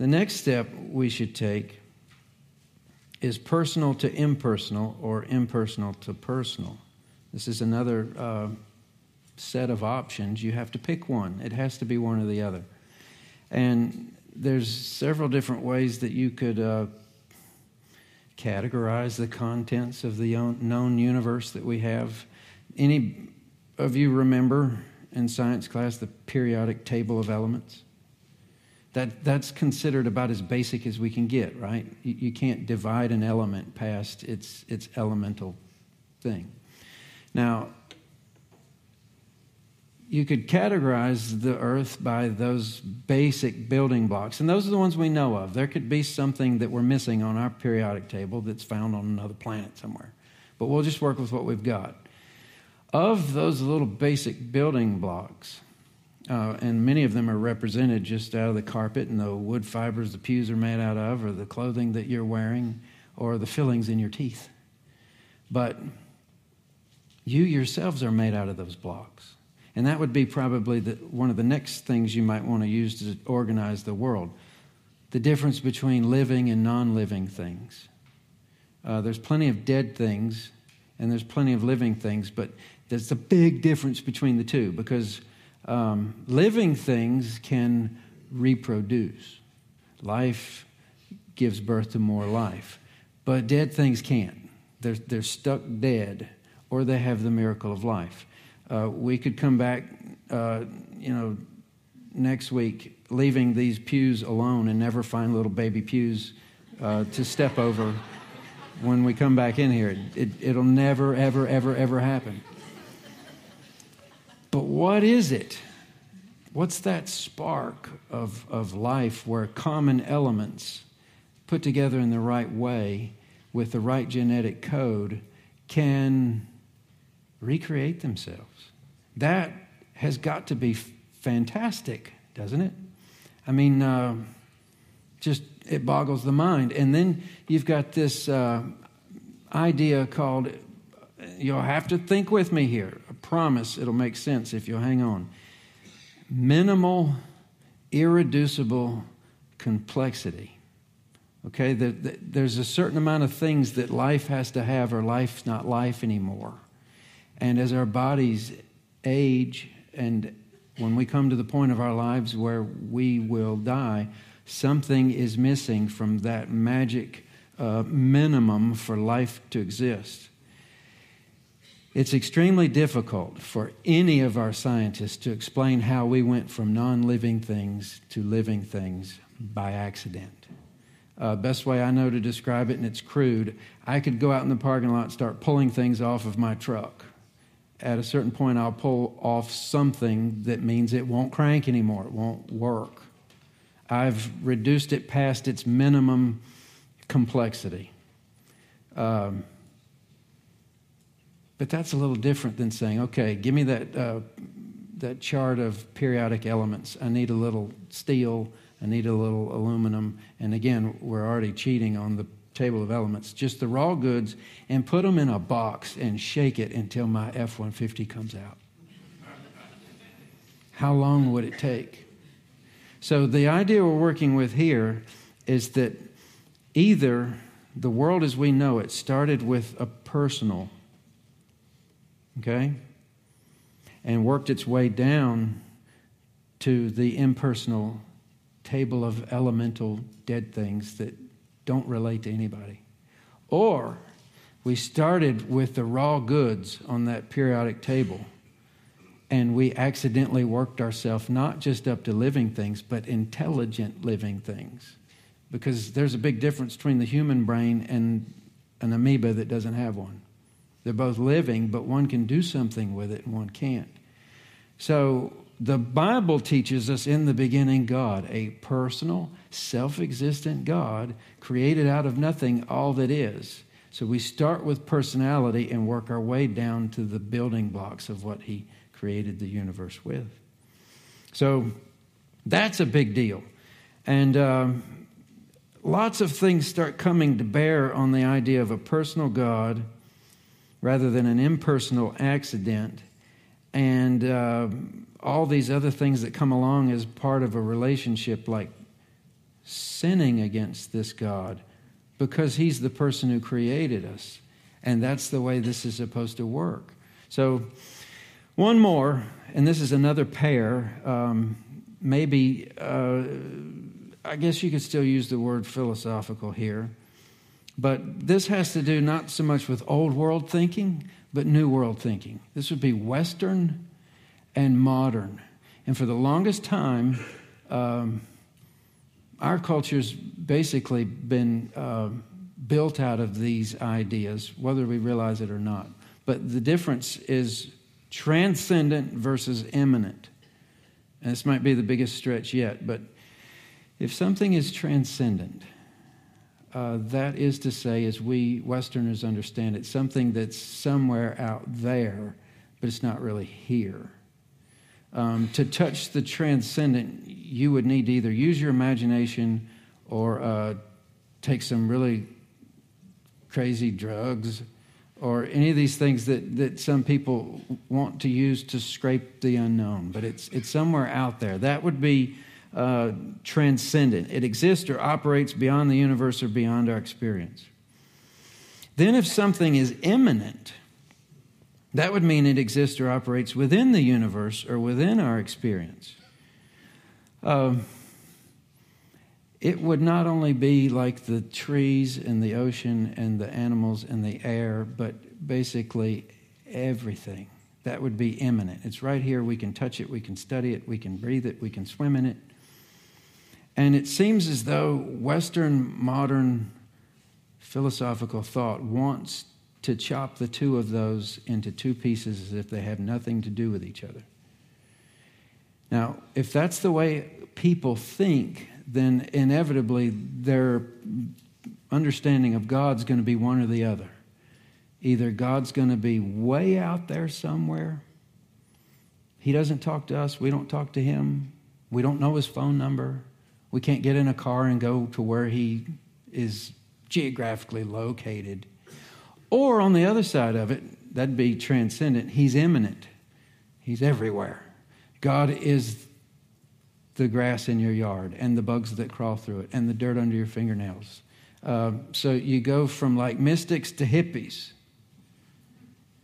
The next step we should take is personal to impersonal or impersonal to personal. This is another uh, set of options. You have to pick one, it has to be one or the other. And there's several different ways that you could uh, categorize the contents of the known universe that we have. Any of you remember in science class the periodic table of elements? That, that's considered about as basic as we can get, right? You, you can't divide an element past its, its elemental thing. Now, you could categorize the earth by those basic building blocks, and those are the ones we know of. There could be something that we're missing on our periodic table that's found on another planet somewhere, but we'll just work with what we've got. Of those little basic building blocks, uh, and many of them are represented just out of the carpet and the wood fibers the pews are made out of, or the clothing that you're wearing, or the fillings in your teeth. But you yourselves are made out of those blocks. And that would be probably the, one of the next things you might want to use to organize the world the difference between living and non living things. Uh, there's plenty of dead things and there's plenty of living things, but there's a big difference between the two because um, living things can reproduce. Life gives birth to more life, but dead things can't. They're, they're stuck dead or they have the miracle of life. Uh, we could come back, uh, you know, next week, leaving these pews alone and never find little baby pews uh, to step over when we come back in here. It, it'll never, ever, ever, ever happen. But what is it? What's that spark of, of life where common elements put together in the right way with the right genetic code can recreate themselves? That has got to be fantastic, doesn't it? I mean, uh, just it boggles the mind. And then you've got this uh, idea called, you'll have to think with me here. Promise it'll make sense if you'll hang on. Minimal, irreducible complexity. Okay, the, the, there's a certain amount of things that life has to have, or life's not life anymore. And as our bodies age and when we come to the point of our lives where we will die, something is missing from that magic uh, minimum for life to exist. It's extremely difficult for any of our scientists to explain how we went from non living things to living things by accident. Uh, best way I know to describe it, and it's crude, I could go out in the parking lot and start pulling things off of my truck at a certain point, I'll pull off something that means it won't crank anymore, it won't work. I've reduced it past its minimum complexity. Um, but that's a little different than saying, okay, give me that, uh, that chart of periodic elements. I need a little steel, I need a little aluminum. And again, we're already cheating on the table of elements, just the raw goods, and put them in a box and shake it until my F 150 comes out. How long would it take? So, the idea we're working with here is that either the world as we know it started with a personal, okay, and worked its way down to the impersonal table of elemental dead things that don't relate to anybody. Or we started with the raw goods on that periodic table and we accidentally worked ourselves not just up to living things, but intelligent living things. Because there's a big difference between the human brain and an amoeba that doesn't have one. They're both living, but one can do something with it and one can't. So the Bible teaches us in the beginning God, a personal, self existent God, created out of nothing all that is. So we start with personality and work our way down to the building blocks of what He created the universe with. So that's a big deal. And um, lots of things start coming to bear on the idea of a personal God rather than an impersonal accident. And. Uh, all these other things that come along as part of a relationship, like sinning against this God because He's the person who created us. And that's the way this is supposed to work. So, one more, and this is another pair. Um, maybe, uh, I guess you could still use the word philosophical here. But this has to do not so much with old world thinking, but new world thinking. This would be Western and modern. And for the longest time, um, our culture's basically been uh, built out of these ideas, whether we realize it or not. But the difference is transcendent versus immanent. And this might be the biggest stretch yet, but if something is transcendent, uh, that is to say, as we Westerners understand it, something that's somewhere out there, but it's not really here. Um, to touch the transcendent, you would need to either use your imagination or uh, take some really crazy drugs or any of these things that, that some people want to use to scrape the unknown. But it's, it's somewhere out there. That would be uh, transcendent. It exists or operates beyond the universe or beyond our experience. Then, if something is immanent, that would mean it exists or operates within the universe or within our experience. Um, it would not only be like the trees and the ocean and the animals and the air, but basically everything. That would be immanent. It's right here. We can touch it, we can study it, we can breathe it, we can swim in it. And it seems as though Western modern philosophical thought wants to chop the two of those into two pieces as if they have nothing to do with each other. Now, if that's the way people think, then inevitably their understanding of God's going to be one or the other. Either God's going to be way out there somewhere, He doesn't talk to us, we don't talk to Him, we don't know His phone number, we can't get in a car and go to where he is geographically located. Or on the other side of it, that'd be transcendent. He's immanent, He's everywhere. God is the grass in your yard and the bugs that crawl through it and the dirt under your fingernails. Uh, so you go from like mystics to hippies.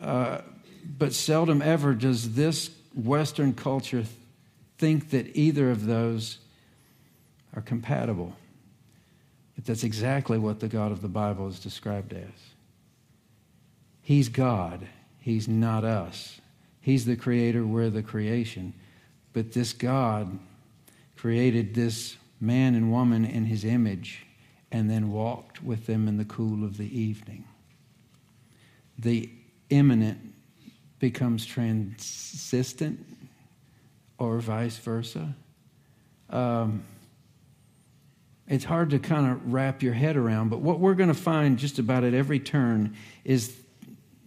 Uh, but seldom ever does this Western culture think that either of those are compatible. But that's exactly what the God of the Bible is described as. He's God, He's not us. He's the creator, we're the creation. But this God created this man and woman in His image and then walked with them in the cool of the evening. The immanent becomes transcendent or vice versa. Um, it's hard to kind of wrap your head around. But what we're going to find just about at every turn is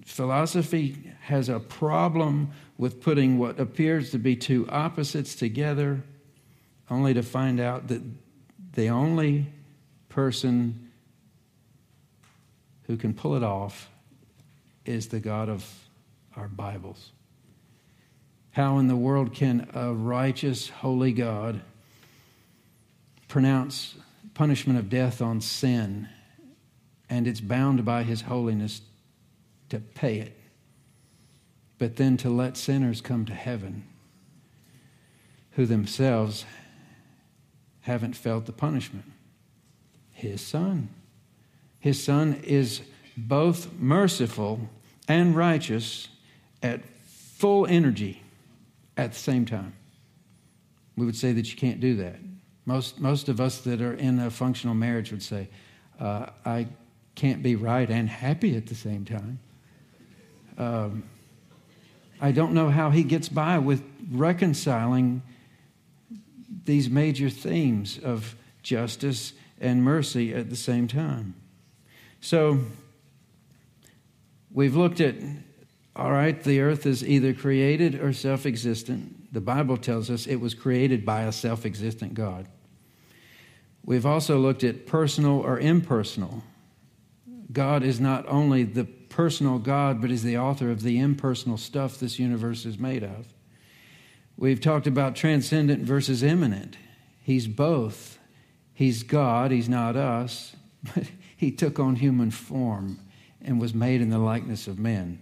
philosophy has a problem with putting what appears to be two opposites together, only to find out that the only person who can pull it off is the God of our Bibles. How in the world can a righteous, holy God pronounce punishment of death on sin, and it's bound by his holiness to pay it. But then to let sinners come to heaven who themselves haven't felt the punishment. His son. His son is both merciful and righteous at full energy at the same time. We would say that you can't do that. Most, most of us that are in a functional marriage would say, uh, I can't be right and happy at the same time. Um, I don't know how he gets by with reconciling these major themes of justice and mercy at the same time. So, we've looked at all right, the earth is either created or self existent. The Bible tells us it was created by a self existent God. We've also looked at personal or impersonal. God is not only the personal God, but is the author of the impersonal stuff this universe is made of. We've talked about transcendent versus immanent. He's both He's God, He's not us, but He took on human form and was made in the likeness of men.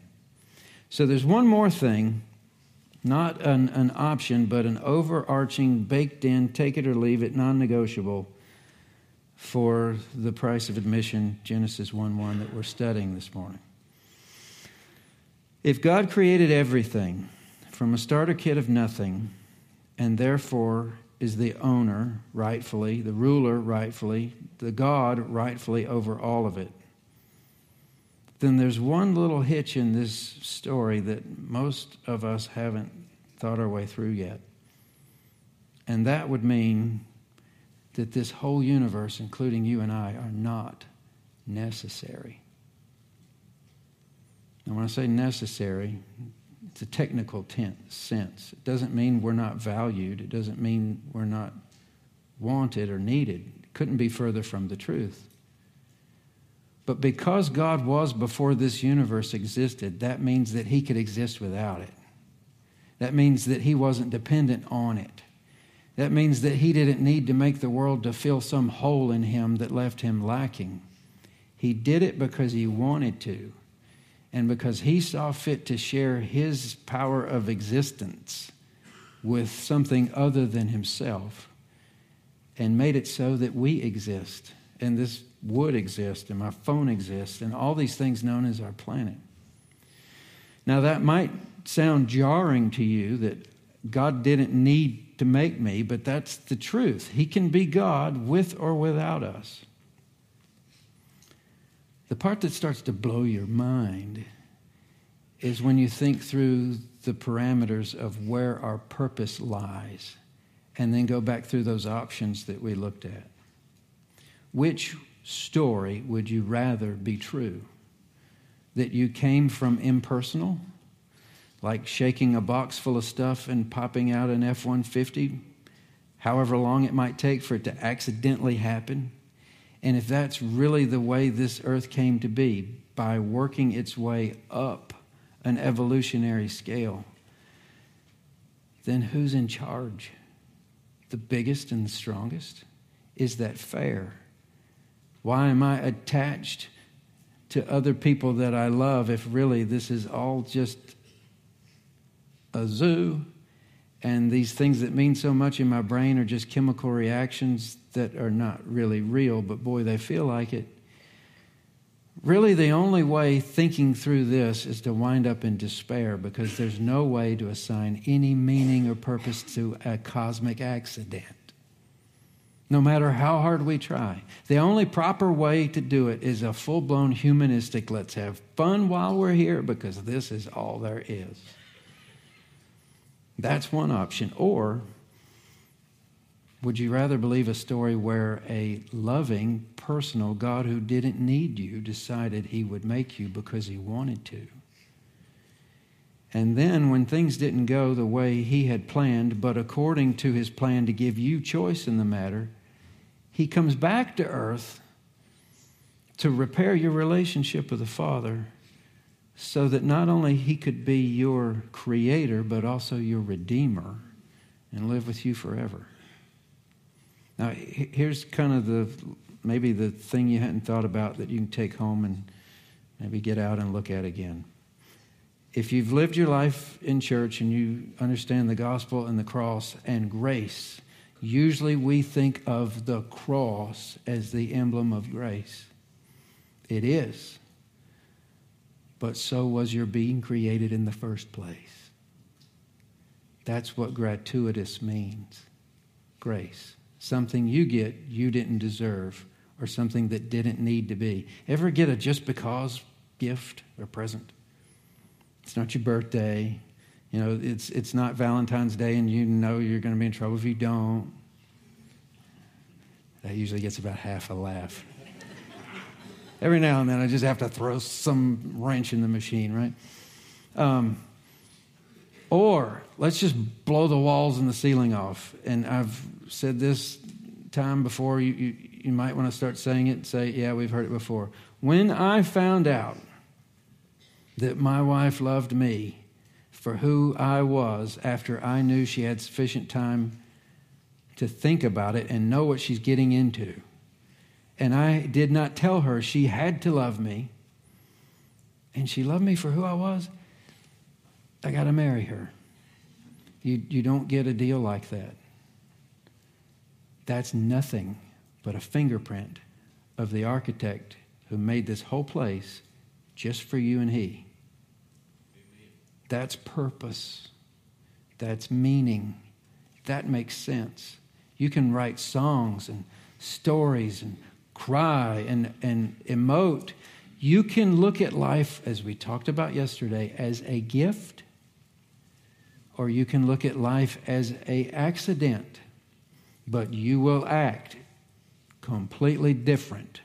So there's one more thing, not an, an option, but an overarching, baked in, take it or leave it, non negotiable for the price of admission, Genesis 1 1, that we're studying this morning. If God created everything from a starter kit of nothing, and therefore is the owner rightfully, the ruler rightfully, the God rightfully over all of it, then there's one little hitch in this story that most of us haven't thought our way through yet. And that would mean that this whole universe, including you and I, are not necessary. And when I say necessary, it's a technical sense. It doesn't mean we're not valued. It doesn't mean we're not wanted or needed. It couldn't be further from the truth. But because God was before this universe existed, that means that He could exist without it. That means that He wasn't dependent on it. That means that he didn't need to make the world to fill some hole in him that left him lacking. He did it because he wanted to, and because he saw fit to share his power of existence with something other than himself, and made it so that we exist, and this would exist, and my phone exists, and all these things known as our planet. Now, that might sound jarring to you that God didn't need to make me, but that's the truth. He can be God with or without us. The part that starts to blow your mind is when you think through the parameters of where our purpose lies and then go back through those options that we looked at. Which story would you rather be true? That you came from impersonal like shaking a box full of stuff and popping out an F 150, however long it might take for it to accidentally happen. And if that's really the way this earth came to be, by working its way up an evolutionary scale, then who's in charge? The biggest and the strongest? Is that fair? Why am I attached to other people that I love if really this is all just a zoo, and these things that mean so much in my brain are just chemical reactions that are not really real, but boy, they feel like it. Really, the only way thinking through this is to wind up in despair because there's no way to assign any meaning or purpose to a cosmic accident. No matter how hard we try, the only proper way to do it is a full blown humanistic let's have fun while we're here because this is all there is. That's one option. Or would you rather believe a story where a loving, personal God who didn't need you decided he would make you because he wanted to? And then, when things didn't go the way he had planned, but according to his plan to give you choice in the matter, he comes back to earth to repair your relationship with the Father so that not only he could be your creator, but also your redeemer and live with you forever. Now, here's kind of the maybe the thing you hadn't thought about that you can take home and maybe get out and look at again. If you've lived your life in church and you understand the gospel and the cross and grace, usually we think of the cross as the emblem of grace. It is but so was your being created in the first place. That's what gratuitous means grace. Something you get you didn't deserve, or something that didn't need to be. Ever get a just because gift or present? It's not your birthday. You know, it's, it's not Valentine's Day, and you know you're going to be in trouble if you don't. That usually gets about half a laugh every now and then I just have to throw some wrench in the machine, right? Um, or let's just blow the walls and the ceiling off. And I've said this time before. You, you, you might want to start saying it and say, yeah, we've heard it before. When I found out that my wife loved me for who I was after I knew she had sufficient time to think about it and know what she's getting into. And I did not tell her she had to love me. And she loved me for who I was. I got to marry her. You, you don't get a deal like that. That's nothing but a fingerprint of the architect who made this whole place just for you and he. That's purpose. That's meaning. That makes sense. You can write songs and stories and cry and, and emote. You can look at life, as we talked about yesterday, as a gift, or you can look at life as a accident. But you will act completely different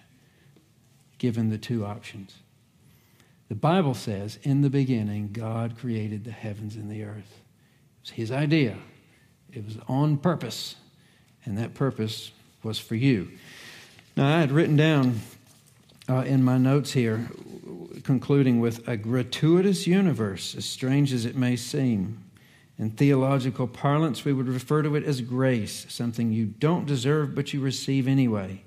given the two options. The Bible says, in the beginning, God created the heavens and the earth. It was His idea, it was on purpose, and that purpose was for you. Now, I had written down uh, in my notes here, concluding with a gratuitous universe, as strange as it may seem. In theological parlance, we would refer to it as grace, something you don't deserve but you receive anyway.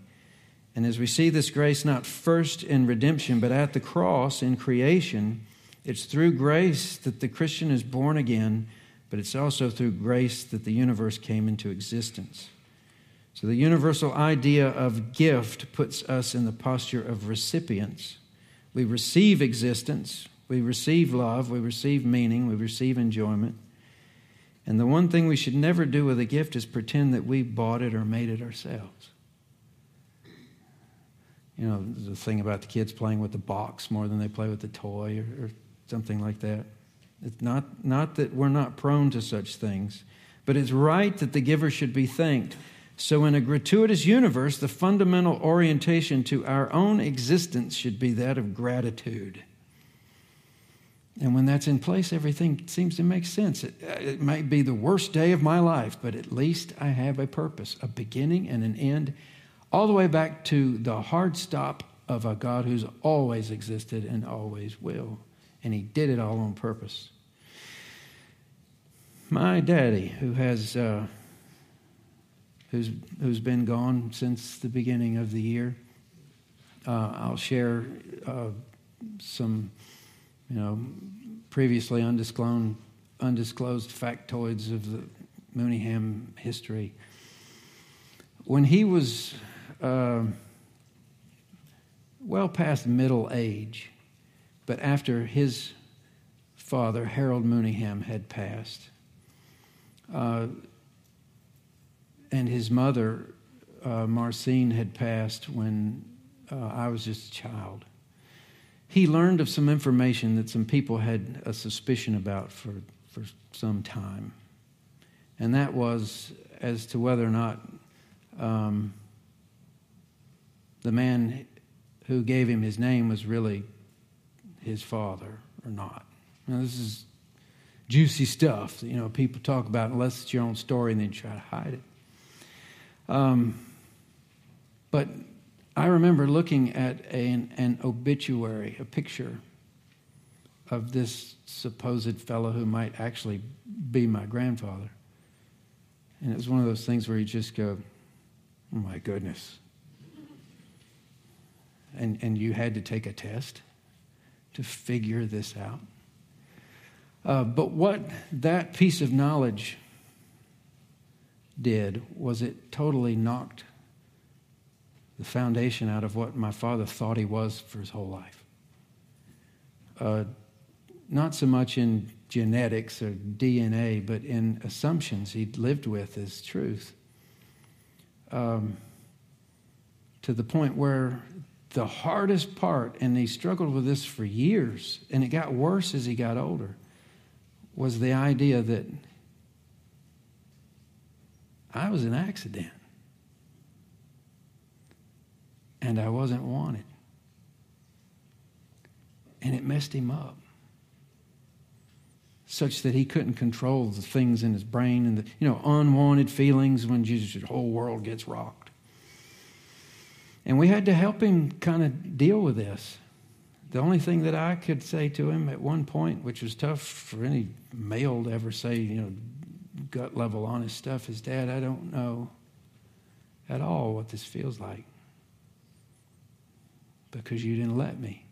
And as we see this grace not first in redemption, but at the cross in creation, it's through grace that the Christian is born again, but it's also through grace that the universe came into existence. So the universal idea of gift puts us in the posture of recipients. We receive existence, we receive love, we receive meaning, we receive enjoyment. And the one thing we should never do with a gift is pretend that we bought it or made it ourselves you know, the thing about the kids playing with the box more than they play with the toy or, or something like that. It's not, not that we're not prone to such things, but it's right that the giver should be thanked. So, in a gratuitous universe, the fundamental orientation to our own existence should be that of gratitude. And when that's in place, everything seems to make sense. It, uh, it might be the worst day of my life, but at least I have a purpose, a beginning and an end, all the way back to the hard stop of a God who's always existed and always will. And he did it all on purpose. My daddy, who has uh, who's who's been gone since the beginning of the year, uh, I'll share uh, some, you know, previously undisclosed undisclosed factoids of the Mooneyham history. When he was uh, well past middle age, but after his father, Harold Mooneyham, had passed, uh, and his mother, uh, Marcine, had passed when uh, I was just a child. He learned of some information that some people had a suspicion about for, for some time. And that was as to whether or not um, the man who gave him his name was really his father or not. Now, this is juicy stuff. You know, people talk about unless it's your own story and then try to hide it. Um, but I remember looking at an, an obituary, a picture of this supposed fellow who might actually be my grandfather. And it was one of those things where you just go, oh my goodness, and, and you had to take a test to figure this out. Uh, but what that piece of knowledge did was it totally knocked the foundation out of what my father thought he was for his whole life. Uh, not so much in genetics or DNA, but in assumptions he'd lived with as truth. Um, to the point where the hardest part, and he struggled with this for years, and it got worse as he got older, was the idea that I was an accident. And I wasn't wanted. And it messed him up. Such that he couldn't control the things in his brain and the you know unwanted feelings when just your whole world gets rocked and we had to help him kind of deal with this. The only thing that I could say to him at one point, which was tough for any male to ever say, you know, gut level honest stuff, is Dad, I don't know at all what this feels like because you didn't let me.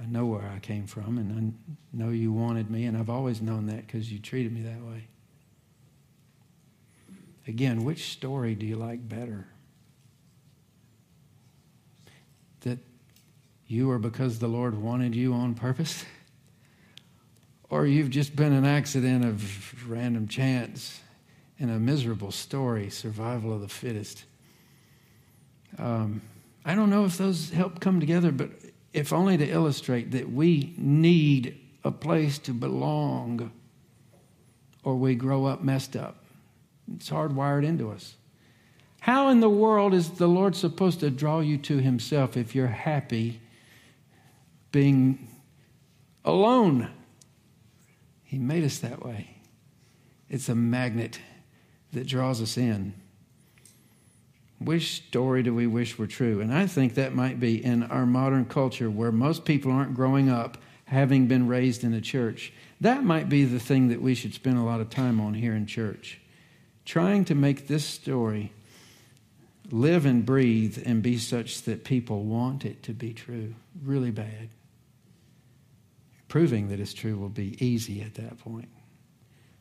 I know where I came from, and I know you wanted me, and I've always known that because you treated me that way. Again, which story do you like better? That you are because the Lord wanted you on purpose? Or you've just been an accident of random chance in a miserable story, survival of the fittest? Um, I don't know if those help come together, but if only to illustrate that we need a place to belong or we grow up messed up. It's hardwired into us. How in the world is the Lord supposed to draw you to Himself if you're happy being alone? He made us that way. It's a magnet that draws us in. Which story do we wish were true? And I think that might be in our modern culture where most people aren't growing up having been raised in a church. That might be the thing that we should spend a lot of time on here in church. Trying to make this story live and breathe and be such that people want it to be true. Really bad. Proving that it's true will be easy at that point.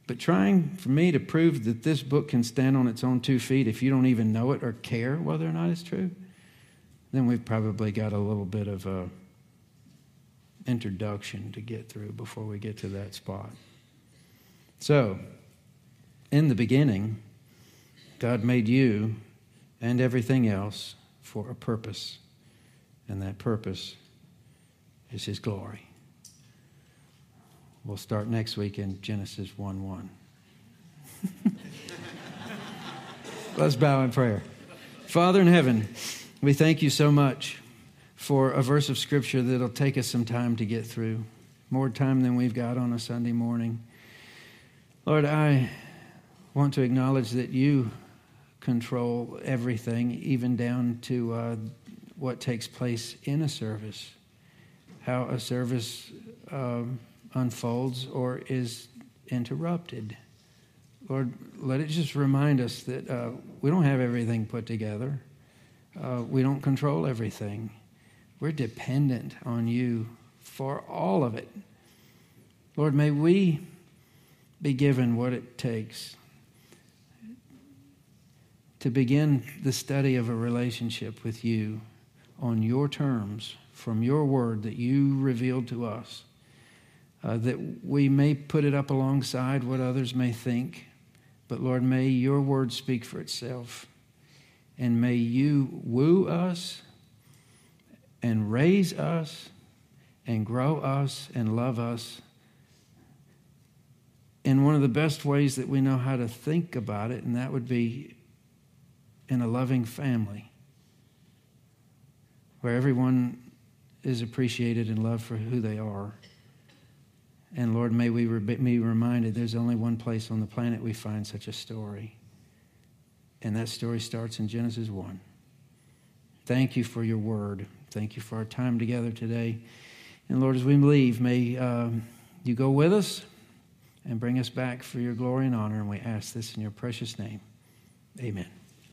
But trying for me to prove that this book can stand on its own two feet if you don't even know it or care whether or not it's true, then we've probably got a little bit of a introduction to get through before we get to that spot. So, in the beginning, God made you and everything else for a purpose, and that purpose is His glory. We'll start next week in Genesis 1 1. Let's bow in prayer. Father in heaven, we thank you so much for a verse of Scripture that'll take us some time to get through, more time than we've got on a Sunday morning. Lord, I want to acknowledge that you control everything, even down to uh, what takes place in a service, how a service. Um, unfolds or is interrupted. Lord, let it just remind us that uh, we don't have everything put together. Uh, we don't control everything. We're dependent on you for all of it. Lord, may we be given what it takes to begin the study of a relationship with you on your terms from your word that you revealed to us uh, that we may put it up alongside what others may think. But Lord, may your word speak for itself. And may you woo us and raise us and grow us and love us in one of the best ways that we know how to think about it, and that would be in a loving family where everyone is appreciated and loved for who they are. And Lord, may we be reminded there's only one place on the planet we find such a story. And that story starts in Genesis 1. Thank you for your word. Thank you for our time together today. And Lord, as we leave, may um, you go with us and bring us back for your glory and honor. And we ask this in your precious name. Amen.